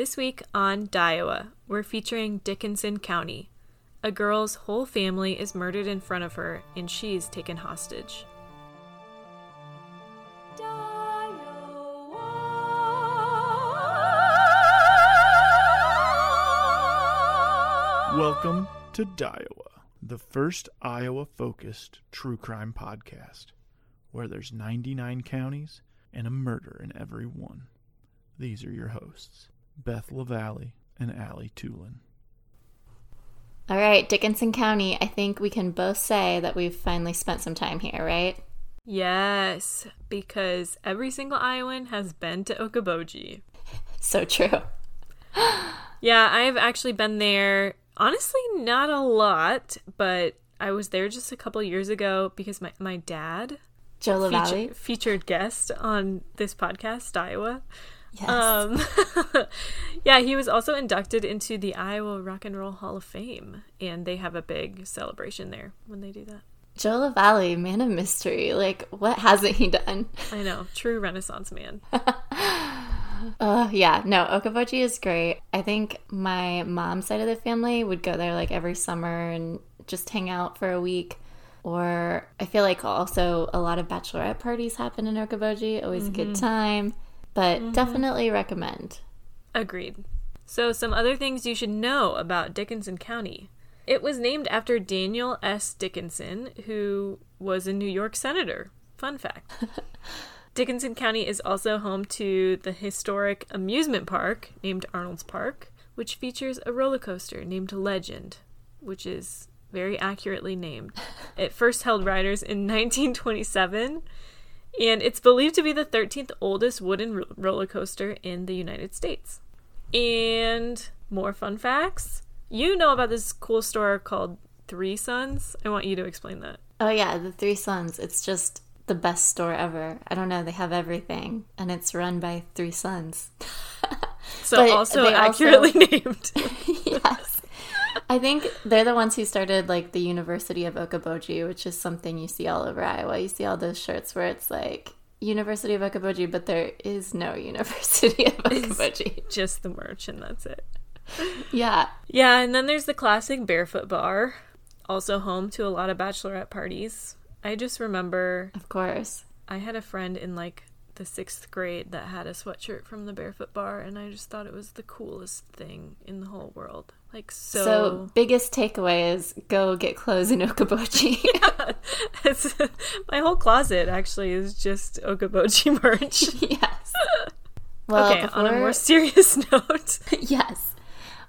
This week on DIEOWA, we're featuring Dickinson County. A girl's whole family is murdered in front of her, and she's taken hostage. Welcome to DIEOWA, the first Iowa focused true crime podcast, where there's 99 counties and a murder in every one. These are your hosts, Beth LaValle and Allie Tulin. All right, Dickinson County, I think we can both say that we've finally spent some time here, right? Yes, because every single Iowan has been to Okoboji. So true. Yeah, I've actually been there, honestly, not a lot, but I was there just a couple years ago because my, my dad, Joe LaValle. feature, featured guest on this podcast, Iowa. Yes. Um, yeah, he was also inducted into the Iowa Rock and Roll Hall of Fame, and they have a big celebration there when they do that. Joe LaValle, man of mystery. Like, what hasn't he done? I know, true Renaissance man. Uh, yeah, no, Okoboji is great. I think my mom's side of the family would go there like every summer and just hang out for a week. Or I feel like also a lot of bachelorette parties happen in Okoboji. Always a good time. But mm-hmm. definitely recommend. Agreed. So, some other things you should know about Dickinson County. It was named after Daniel S. Dickinson, who was a New York senator. Fun fact. Dickinson County is also home to the historic amusement park named Arnold's Park, which features a roller coaster named Legend, which is very accurately named. It first held riders in 1927, and it's believed to be the 13th oldest wooden ro- roller coaster in the United States. And more fun facts. You know about this cool store called Three Sons? I want you to explain that. Oh, yeah, the Three Sons. It's just the best store ever. I don't know. They have everything. And it's run by three sons. So also they also- accurately named. yes. I think they're the ones who started like the University of Okoboji, which is something you see all over Iowa. You see all those shirts where it's like University of Okoboji, but there is no University of Okoboji. Just the merch and that's it. yeah. Yeah, and then there's the classic Barefoot Bar, also home to a lot of bachelorette parties. I just remember Of course. I had a friend in like the sixth grade that had a sweatshirt from the Barefoot Bar, and I just thought it was the coolest thing in the whole world. Like so, So, biggest takeaway is go get clothes in Okoboji. It's- my whole closet actually is just Okoboji merch. yes. Well, okay, on a more serious note. yes.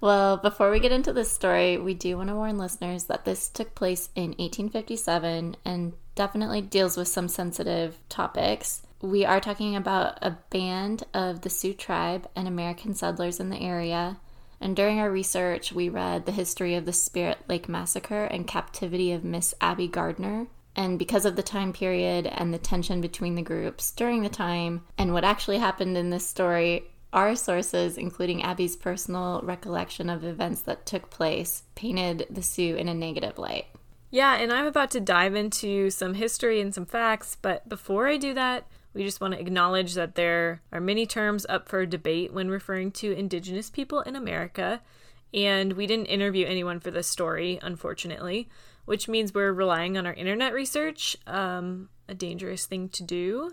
Well, before we get into this story, we do want to warn listeners that this took place in 1857 and definitely deals with some sensitive topics. We are talking about a band of the Sioux tribe and American settlers in the area. And during our research, we read the history of the Spirit Lake Massacre and captivity of Miss Abbie Gardner. And because of the time period and the tension between the groups during the time and what actually happened in this story, our sources, including Abbie's personal recollection of events that took place, painted the Sioux in a negative light. Yeah, and I'm about to dive into some history and some facts, but before I do that, we just want to acknowledge that there are many terms up for debate when referring to Indigenous people in America, and we didn't interview anyone for this story, unfortunately, which means we're relying on our internet research, um, a dangerous thing to do,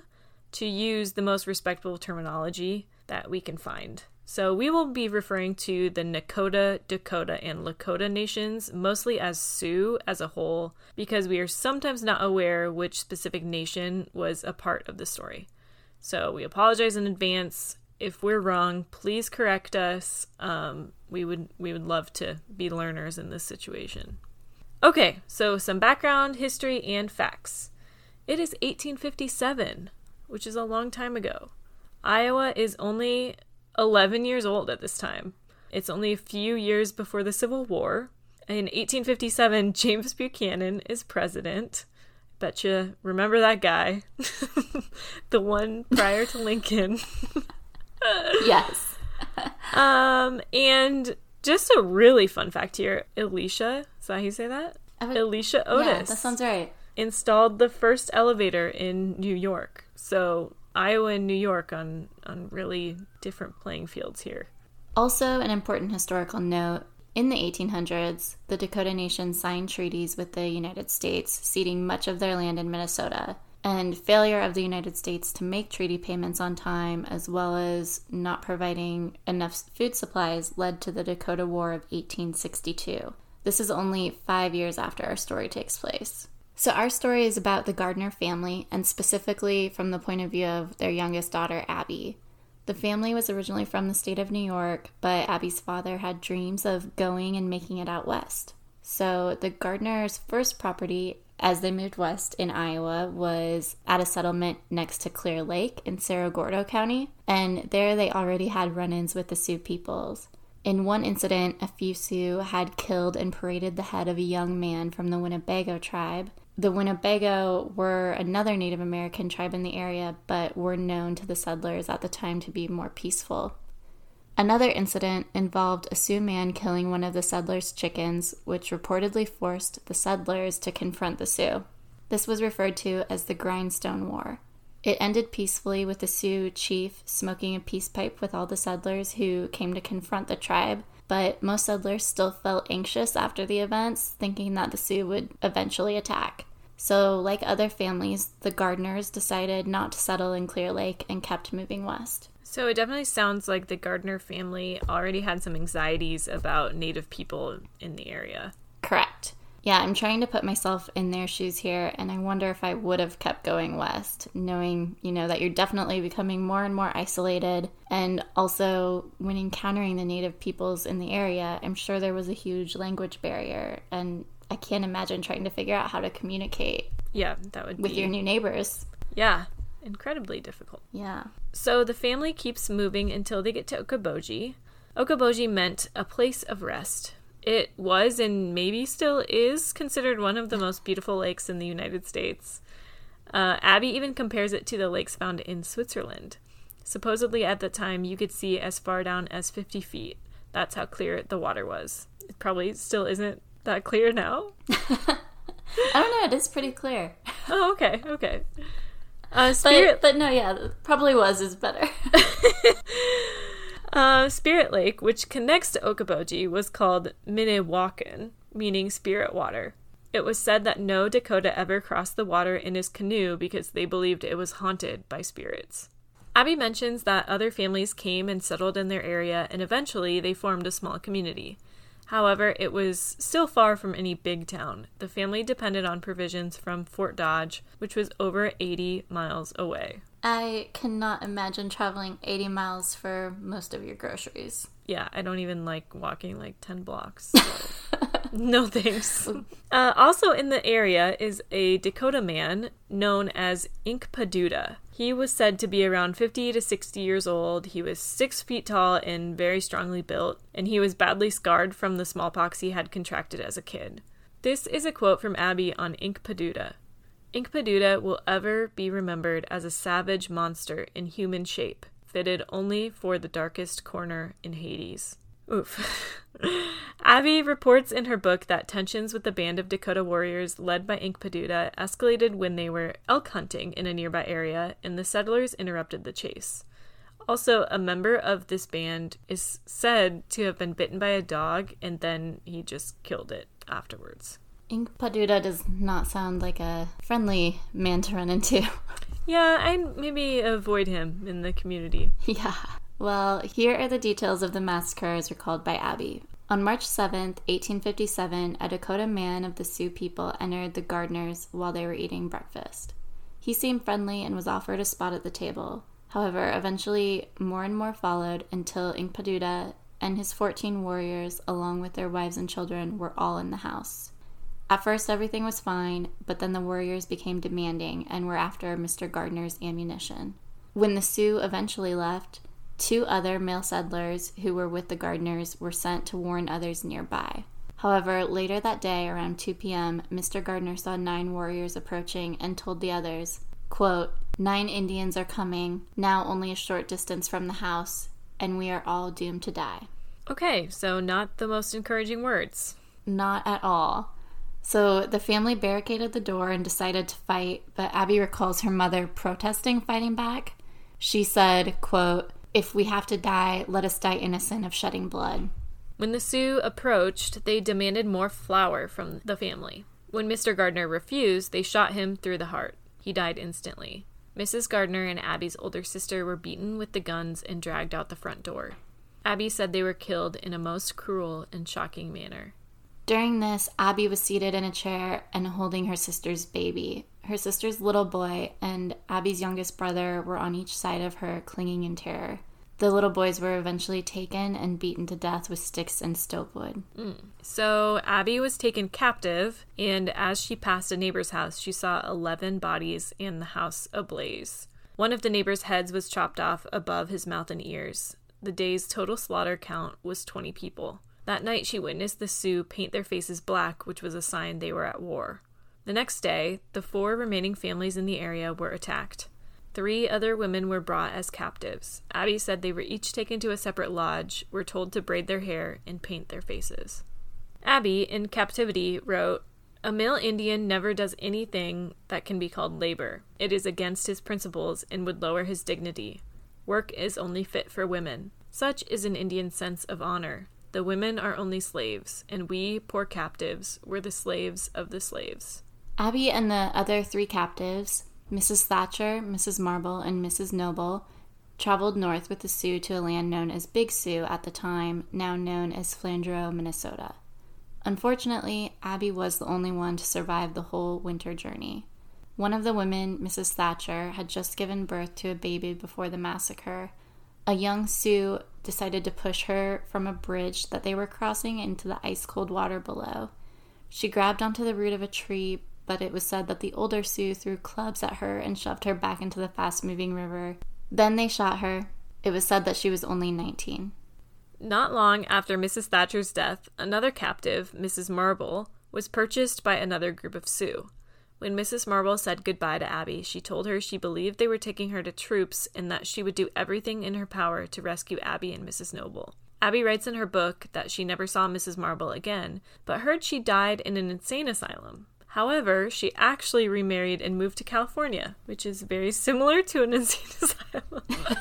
to use the most respectful terminology that we can find. So we will be referring to the Nakota, Dakota, and Lakota nations mostly as Sioux as a whole because we are sometimes not aware which specific nation was a part of the story. So we apologize in advance. If we're wrong, please correct us. Um, we would we would love to be learners in this situation. Okay, so some background, history, and facts. It is 1857, which is a long time ago. Iowa is only 11 years old at this time. It's only a few years before the Civil War. In 1857, James Buchanan is president. Bet you remember that guy. the one prior to Lincoln. Yes. Um, and just a really fun fact here Alicia, is that how you say that? Would- Alicia Otis Yeah, that sounds right. installed the first elevator in New York. So Iowa and New York on on really different playing fields here. Also, an important historical note in the 1800s, the Dakota Nation signed treaties with the United States, ceding much of their land in Minnesota. And failure of the United States to make treaty payments on time, as well as not providing enough food supplies, led to the Dakota War of 1862. This is only five years after our story takes place. So, our story is about the Gardner family, and specifically from the point of view of their youngest daughter, Abbie. The family was originally from the state of New York, but Abbie's father had dreams of going and making it out west. So, the Gardner's first property as they moved west in Iowa was at a settlement next to Clear Lake in Cerro Gordo County, and there they already had run ins with the Sioux peoples. In one incident, a few Sioux had killed and paraded the head of a young man from the Winnebago tribe, the Winnebago were another Native American tribe in the area, but were known to the settlers at the time to be more peaceful. Another incident involved a Sioux man killing one of the settlers' chickens, which reportedly forced the settlers to confront the Sioux. This was referred to as the Grindstone War. It ended peacefully with the Sioux chief smoking a peace pipe with all the settlers who came to confront the tribe, but most settlers still felt anxious after the events, thinking that the Sioux would eventually attack. So, like other families, the Gardners decided not to settle in Clear Lake and kept moving west. So, it definitely sounds like the Gardner family already had some anxieties about Native people in the area. Correct yeah, I'm trying to put myself in their shoes here, and I wonder if I would have kept going west, knowing, you know, that you're definitely becoming more and more isolated. And also, when encountering the native peoples in the area, I'm sure there was a huge language barrier, and I can't imagine trying to figure out how to communicate. Yeah, that would with be... your new neighbors. Yeah, incredibly difficult. Yeah. So the family keeps moving until they get to Okoboji. Okoboji meant a place of rest, it was and maybe still is considered one of the most beautiful lakes in the United States. Uh, Abbie even compares it to the lakes found in Switzerland. Supposedly, at the time, you could see as far down as 50 feet. That's how clear the water was. It probably still isn't that clear now. I don't know. It is pretty clear. Oh, okay, okay. Uh, spirit, but, but no, yeah, probably was is better. Uh, Spirit Lake, which connects to Okoboji, was called Minnewakan, meaning spirit water. It was said that no Dakota ever crossed the water in his canoe because they believed it was haunted by spirits. Abbie mentions that other families came and settled in their area, and eventually they formed a small community. However, it was still far from any big town. The family depended on provisions from Fort Dodge, which was over 80 miles away. I cannot imagine traveling 80 miles for most of your groceries. Yeah, I don't even like walking like 10 blocks. So no thanks. Uh, also in the area is a Dakota man known as Inkpaduta. He was said to be around 50 to 60 years old. He was six feet tall and very strongly built, and he was badly scarred from the smallpox he had contracted as a kid. This is a quote from Abbie on Inkpaduta. Will ever be remembered as a savage monster in human shape, fitted only for the darkest corner in Hades. Oof. Abbie reports in her book that tensions with the band of Dakota warriors led by Inkpaduta escalated when they were elk hunting in a nearby area and the settlers interrupted the chase. Also, a member of this band is said to have been bitten by a dog and then he just killed it afterwards. Inkpaduta does not sound like a friendly man to run into. Yeah, I'd maybe avoid him in the community. Yeah. Well, here are the details of the massacre as recalled by Abbie. On March 7th, 1857, a Dakota man of the Sioux people entered the gardeners while they were eating breakfast. He seemed friendly and was offered a spot at the table. However, eventually, more and more followed until Inkpaduta and his 14 warriors, along with their wives and children, were all in the house. At first, everything was fine, but then the warriors became demanding and were after Mr. Gardner's ammunition. When the Sioux eventually left, two other male settlers who were with the Gardners were sent to warn others nearby. However, later that day, around 2 p.m., Mr. Gardner saw nine warriors approaching and told the others, quote, Nine Indians are coming, now only a short distance from the house, and we are all doomed to die. Okay, so not the most encouraging words. Not at all. So the family barricaded the door and decided to fight, but Abbie recalls her mother protesting fighting back. She said, quote, if we have to die, let us die innocent of shedding blood. When the Sioux approached, they demanded more flour from the family. When Mr. Gardner refused, they shot him through the heart. He died instantly. Mrs. Gardner and Abbie's older sister were beaten with the guns and dragged out the front door. Abbie said they were killed in a most cruel and shocking manner. During this, Abbie was seated in a chair and holding her sister's baby. Her sister's little boy and Abbie's youngest brother were on each side of her, clinging in terror. The little boys were eventually taken and beaten to death with sticks and stovewood. Mm. So Abbie was taken captive, and as she passed a neighbor's house, she saw 11 bodies and the house ablaze. One of the neighbor's heads was chopped off above his mouth and ears. The day's total slaughter count was 20 people. That night, she witnessed the Sioux paint their faces black, which was a sign they were at war. The next day, the four remaining families in the area were attacked. Three other women were brought as captives. Abbie said they were each taken to a separate lodge, were told to braid their hair and paint their faces. Abbie, in captivity, wrote, A male Indian never does anything that can be called labor. It is against his principles and would lower his dignity. Work is only fit for women. Such is an Indian sense of honor. The women are only slaves, and we, poor captives, were the slaves of the slaves. Abbie and the other three captives Mrs. Thatcher, Mrs. Marble, and Mrs. Noble traveled north with the Sioux to a land known as Big Sioux at the time, now known as Flandreau, Minnesota. Unfortunately, Abbie was the only one to survive the whole winter journey. One of the women, Mrs. Thatcher, had just given birth to a baby before the massacre. A young Sioux decided to push her from a bridge that they were crossing into the ice cold water below. She grabbed onto the root of a tree, but it was said that the older Sioux threw clubs at her and shoved her back into the fast moving river. Then they shot her. It was said that she was only 19. Not long after Mrs. Thatcher's death, another captive, Mrs. Marble, was purchased by another group of Sioux. When Mrs. Marble said goodbye to Abbie, she told her she believed they were taking her to troops and that she would do everything in her power to rescue Abbie and Mrs. Noble. Abbie writes in her book that she never saw Mrs. Marble again, but heard she died in an insane asylum. However, she actually remarried and moved to California, which is very similar to an insane asylum.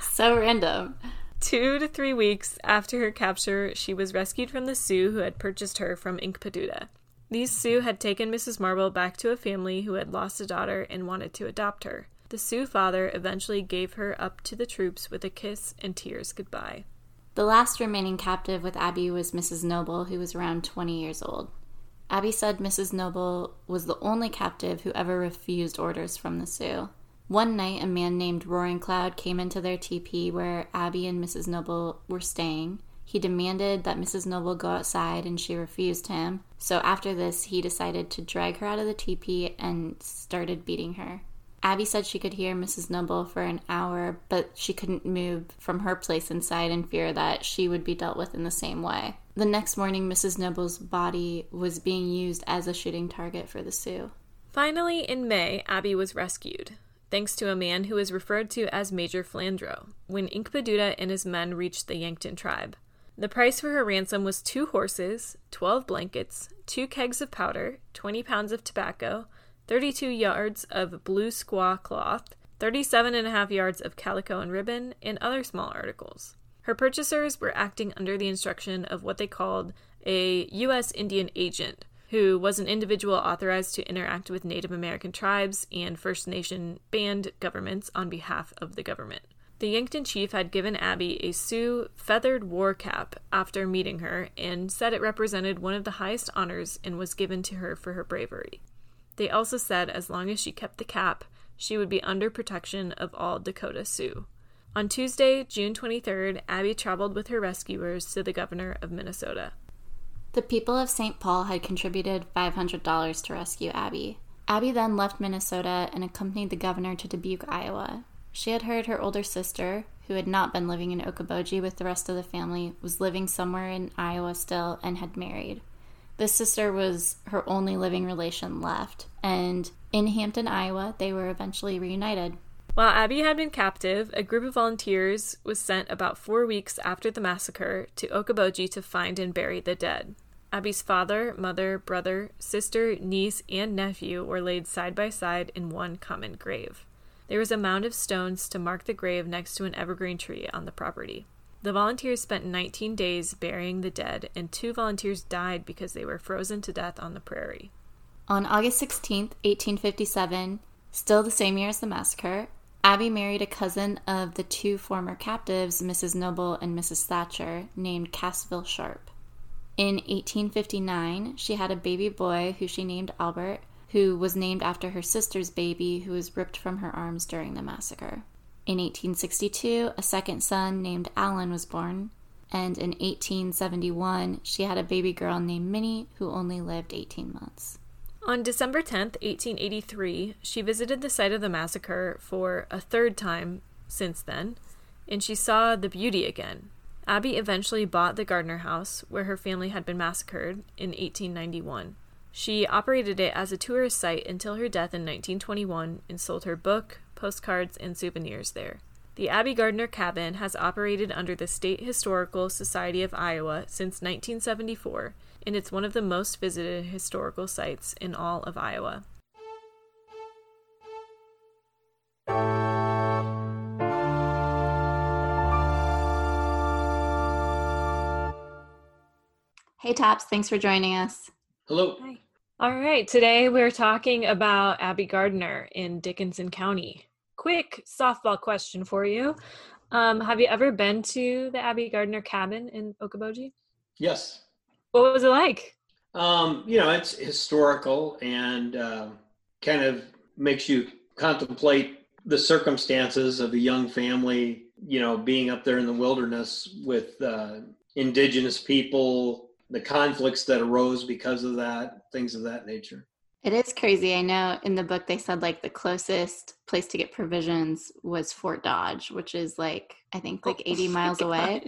so random. Two to three weeks after her capture, she was rescued from the Sioux who had purchased her from Inkpaduta. These Sioux had taken Mrs. Marble back to a family who had lost a daughter and wanted to adopt her. The Sioux father eventually gave her up to the troops with a kiss and tears goodbye. The last remaining captive with Abbie was Mrs. Noble, who was around 20 years old. Abbie said Mrs. Noble was the only captive who ever refused orders from the Sioux. One night, a man named Roaring Cloud came into their teepee where Abbie and Mrs. Noble were staying. He demanded that Mrs. Noble go outside and she refused him. So after this, he decided to drag her out of the teepee and started beating her. Abbie said she could hear Mrs. Noble for an hour, but she couldn't move from her place inside in fear that she would be dealt with in the same way. The next morning, Mrs. Noble's body was being used as a shooting target for the Sioux. Finally, in May, Abbie was rescued, thanks to a man who is referred to as Major Flandreau, when Inkpaduta and his men reached the Yankton tribe. The price for her ransom was two horses, 12 blankets, two kegs of powder, 20 pounds of tobacco, 32 yards of blue squaw cloth, 37 and a half yards of calico and ribbon, and other small articles. Her purchasers were acting under the instruction of what they called a U.S. Indian agent, who was an individual authorized to interact with Native American tribes and First Nation band governments on behalf of the government. The Yankton chief had given Abbie a Sioux feathered war cap after meeting her and said it represented one of the highest honors and was given to her for her bravery. They also said as long as she kept the cap, she would be under protection of all Dakota Sioux. On Tuesday, June 23rd, Abbie traveled with her rescuers to the governor of Minnesota. The people of St. Paul had contributed $500 to rescue Abbie. Abbie then left Minnesota and accompanied the governor to Dubuque, Iowa. She had heard her older sister, who had not been living in Okoboji with the rest of the family, was living somewhere in Iowa still and had married. This sister was her only living relation left, and in Hampton, Iowa, they were eventually reunited. While Abbie had been captive, a group of volunteers was sent about four weeks after the massacre to Okoboji to find and bury the dead. Abbie's father, mother, brother, sister, niece, and nephew were laid side by side in one common grave. There was a mound of stones to mark the grave next to an evergreen tree on the property. The volunteers spent 19 days burying the dead, and two volunteers died because they were frozen to death on the prairie. On August 16, 1857, still the same year as the massacre, Abbie married a cousin of the two former captives, Mrs. Noble and Mrs. Thatcher, named Casville Sharp. In 1859, she had a baby boy who she named Albert, who was named after her sister's baby who was ripped from her arms during the massacre. In 1862, a second son named Alan was born, and in 1871, she had a baby girl named Minnie who only lived 18 months. On December 10th, 1883, she visited the site of the massacre for a third time since then, and she saw the beauty again. Abbie eventually bought the Gardner house, where her family had been massacred, in 1891. She operated it as a tourist site until her death in 1921 and sold her book, postcards, and souvenirs there. The Abbie Gardner Cabin has operated under the State Historical Society of Iowa since 1974, and it's one of the most visited historical sites in all of Iowa. Hey, Tops, thanks for joining us. Hello. Hi. All right, today we're talking about Abbie Gardner in Dickinson County. Quick softball question for you. Um, have you ever been to the Abbie Gardner cabin in Okoboji? Yes. What was it like? Um, you know, it's historical and uh, kind of makes you contemplate the circumstances of a young family, you know, being up there in the wilderness with uh, indigenous people, the conflicts that arose because of that, things of that nature. It is crazy. I know in the book they said like the closest place to get provisions was Fort Dodge, which is like I think like 80 miles away.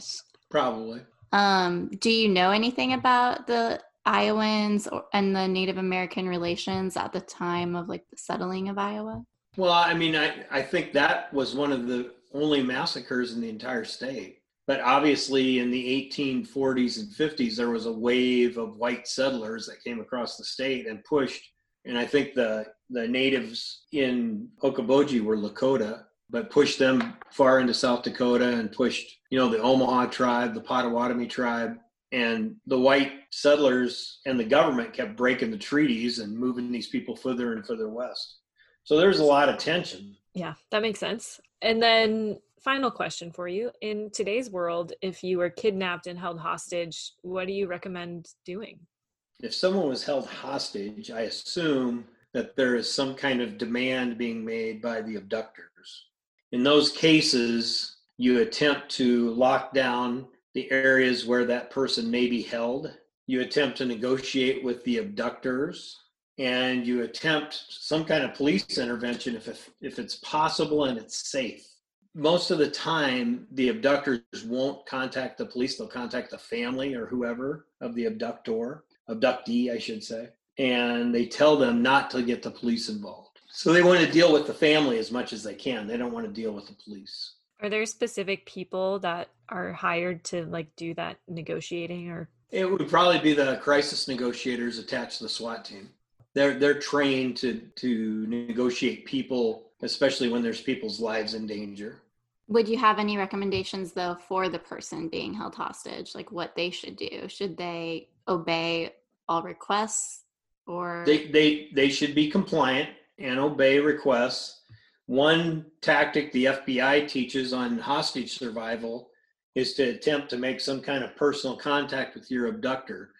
Probably. Um, do you know anything about the Iowans or, and the Native American relations at the time of like the settling of Iowa? Well, I mean, I, I think that was one of the only massacres in the entire state. But obviously, in the 1840s and 50s, there was a wave of white settlers that came across the state and pushed. And I think the, the natives in Okoboji were Lakota, but pushed them far into South Dakota and pushed, you know, the Omaha tribe, the Potawatomi tribe, and the white settlers and the government kept breaking the treaties and moving these people further and further west. So there's a lot of tension. Yeah, that makes sense. And then final question for you. In today's world, if you were kidnapped and held hostage, what do you recommend doing? If someone was held hostage, I assume that there is some kind of demand being made by the abductors. In those cases, you attempt to lock down the areas where that person may be held. You attempt to negotiate with the abductors and you attempt some kind of police intervention if, if, if it's possible and it's safe most of the time the abductors won't contact the police. They'll contact the family or whoever of the abductor abductee i should say and they tell them not to get the police involved. So they want to deal with the family as much as they can. They don't want to deal with the police. Are there specific people that are hired to like do that negotiating or? It would probably be the crisis negotiators attached to the swat team. They're they're trained to to negotiate people especially when there's people's lives in danger. Would you have any recommendations though for the person being held hostage, like what they should do? Should they obey all requests or they they they should be compliant and obey requests. One tactic the FBI teaches on hostage survival is to attempt to make some kind of personal contact with your abductor.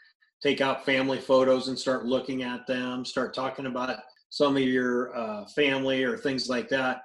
Take out family photos and start looking at them, start talking about some of your uh, family or things like that.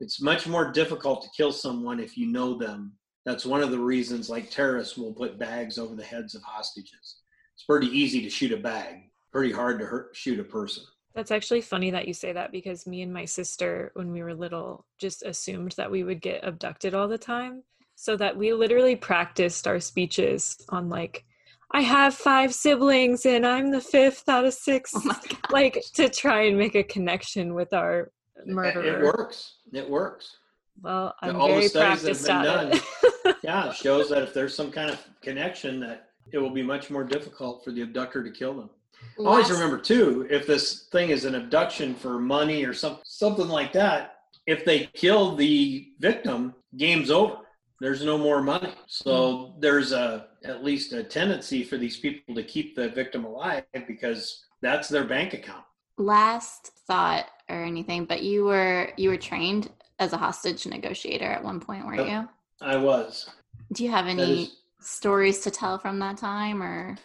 It's much more difficult to kill someone if you know them. That's one of the reasons, like terrorists will put bags over the heads of hostages. It's pretty easy to shoot a bag, pretty hard to hurt, shoot a person. That's actually funny that you say that because me and my sister, when we were little, just assumed that we would get abducted all the time. So that we literally practiced our speeches on like I have five siblings and I'm the fifth out of six. Oh like to try and make a connection with our murderer. It works. It works. Well, I'm All very the studies that have been done, yeah, shows that if there's some kind of connection, that it will be much more difficult for the abductor to kill them. Last... Always remember too, if this thing is an abduction for money or some something like that, if they kill the victim, game's over. There's no more money. So hmm. there's a at least a tendency for these people to keep the victim alive because that's their bank account. Last thought or anything, but you were you were trained as a hostage negotiator at one point, weren't Yep. you? I was. Do you have any is- stories to tell from that time or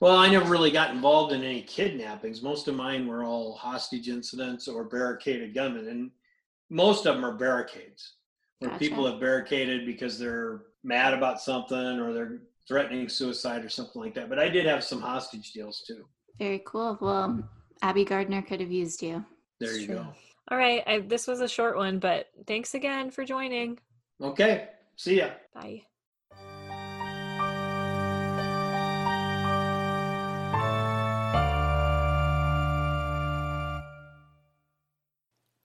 Well, I never really got involved in any kidnappings. Most of mine were all hostage incidents or barricaded gunmen, and most of them are barricades where Gotcha. people have barricaded because they're mad about something or they're threatening suicide or something like that. But I did have some hostage deals too. very cool? Well, Abbie Gardner could have used you. There It's you true. go. All right, I, this was a short one, but thanks again for joining. Okay. See ya. Bye.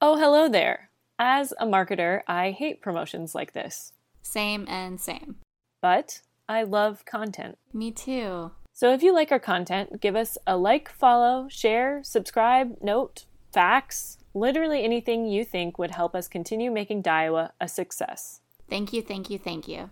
Oh, hello there. As a marketer, I hate promotions like this, Same and same. but I love content. Me too. So if you like our content, give us a like, follow, share, subscribe, note, facts, literally anything you think would help us continue making DIEOWA a success. Thank you, thank you, thank you.